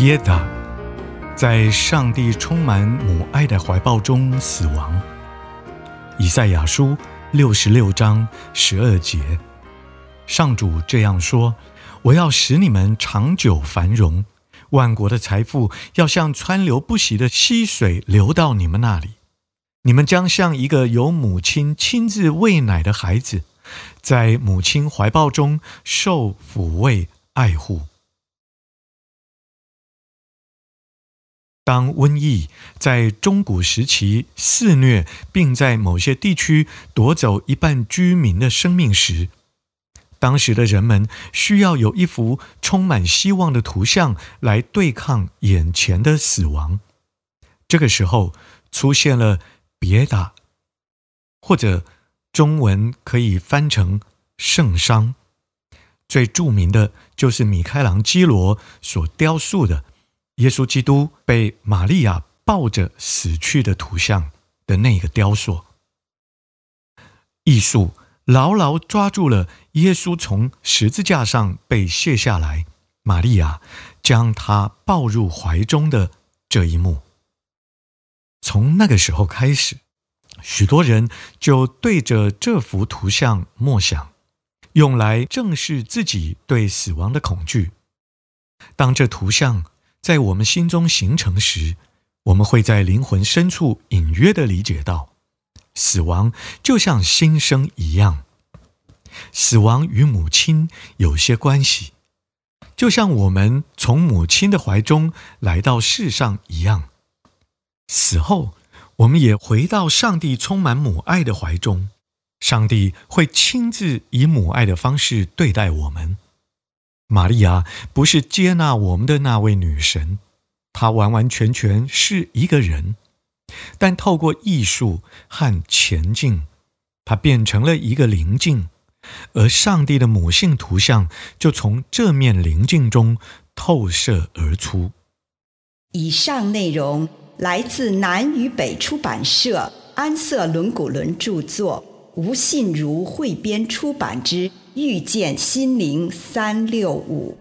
别打，在上帝充满母爱的怀抱中死亡。以赛亚书六十六章十二节，上主这样说：“我要使你们长久繁荣，万国的财富要像川流不息的溪水流到你们那里。你们将像一个由母亲亲自喂奶的孩子，在母亲怀抱中受抚慰爱护。”当瘟疫在中古时期肆虐，并在某些地区夺走一半居民的生命时，当时的人们需要有一幅充满希望的图像来对抗眼前的死亡。这个时候出现了“别打”，或者中文可以翻成“圣伤”。最著名的就是米开朗基罗所雕塑的。耶稣基督被玛利亚抱着死去的图像的那个雕塑，艺术牢牢抓住了耶稣从十字架上被卸下来，玛利亚将他抱入怀中的这一幕。从那个时候开始，许多人就对着这幅图像默想，用来正视自己对死亡的恐惧。当这图像在我们心中形成时，我们会在灵魂深处隐约地理解到，死亡就像新生一样。死亡与母亲有些关系，就像我们从母亲的怀中来到世上一样。死后，我们也回到上帝充满母爱的怀中，上帝会亲自以母爱的方式对待我们。玛利亚不是接纳我们的那位女神，她完完全全是一个人，但透过艺术和前进，她变成了一个灵境，而上帝的母性图像就从这面灵镜中透射而出。以上内容来自南与北出版社安瑟伦古伦著作，吴信如汇编出版之。遇见心灵三六五。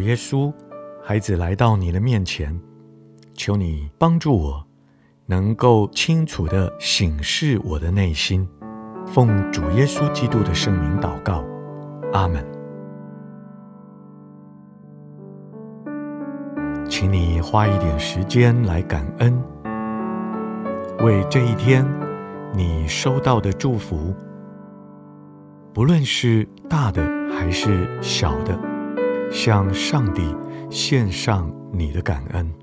主耶稣，孩子来到你的面前，求你帮助我，能够清楚地省视我的内心。奉主耶稣基督的圣名祷告，阿门。请你花一点时间来感恩，为这一天你收到的祝福，不论是大的还是小的，向上帝献上你的感恩。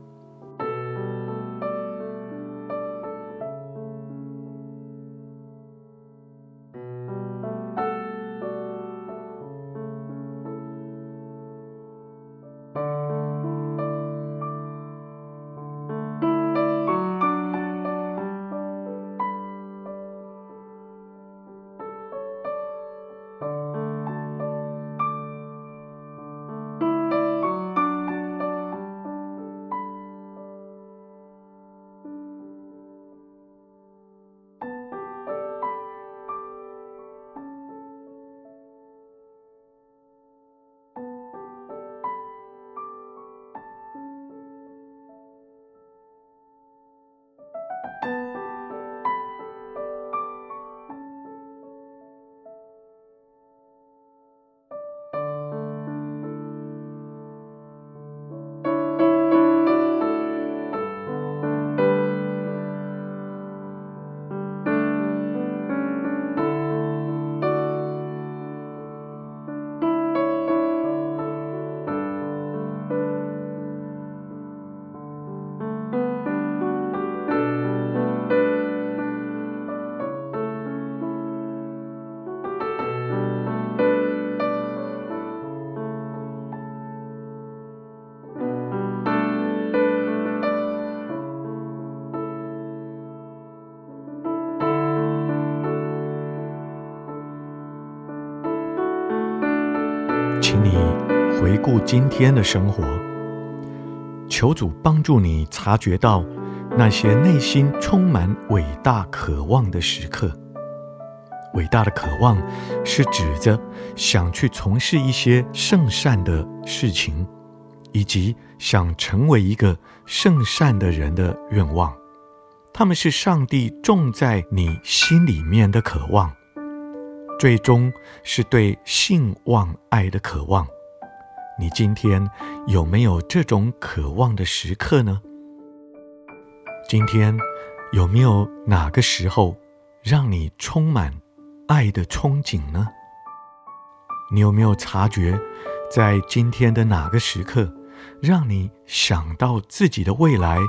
今天的生活，求主帮助你察觉到那些内心充满伟大渴望的时刻。伟大的渴望是指着想去从事一些圣善的事情，以及想成为一个圣善的人的愿望。他们是上帝种在你心里面的渴望。最终是对性望爱的渴望。你今天有没有这种渴望的时刻呢？今天有没有哪个时候让你充满爱的憧憬呢？你有没有察觉，在今天的哪个时刻，让你想到自己的未来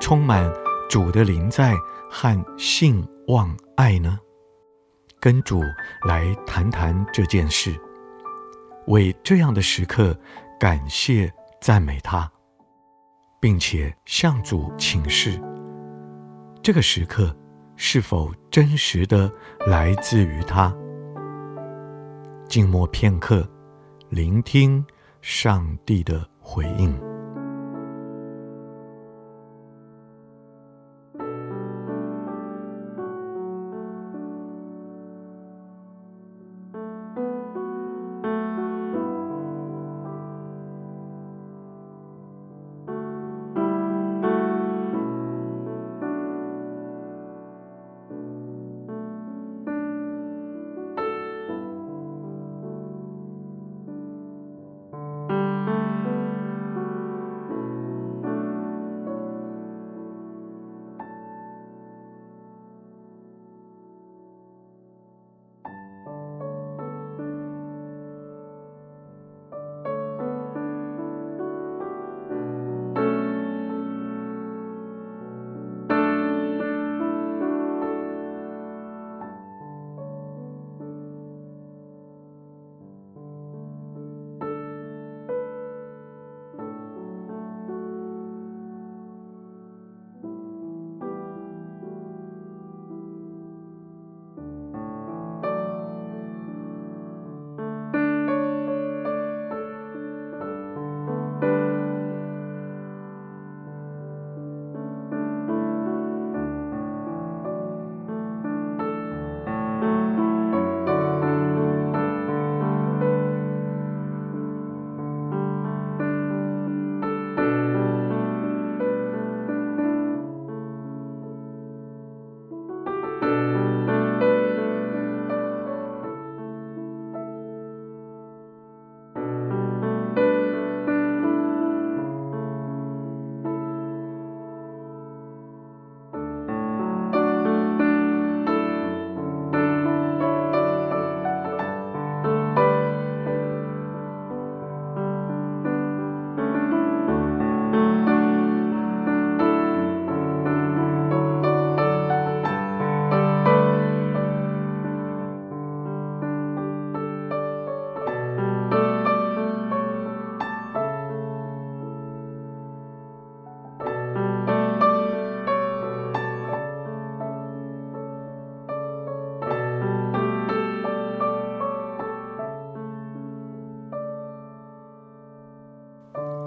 充满主的临在和信望爱呢？跟主来谈谈这件事，为这样的时刻感谢赞美他，并且向主请示，这个时刻是否真实的来自于他。静默片刻，聆听上帝的回应。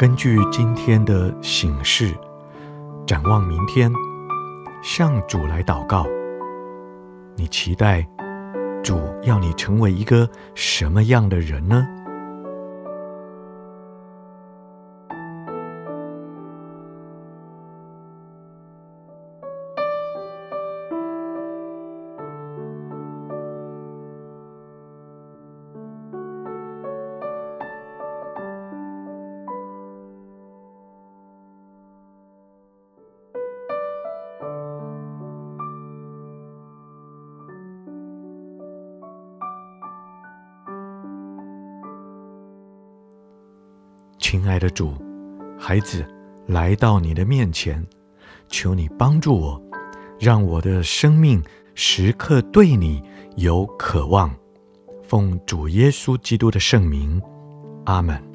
根据今天的醒示，展望明天，向主来祷告。你期待主要你成为一个什么样的人呢？亲爱的主，孩子来到你的面前，求你帮助我，让我的生命时刻对你有渴望。奉主耶稣基督的圣名，阿门。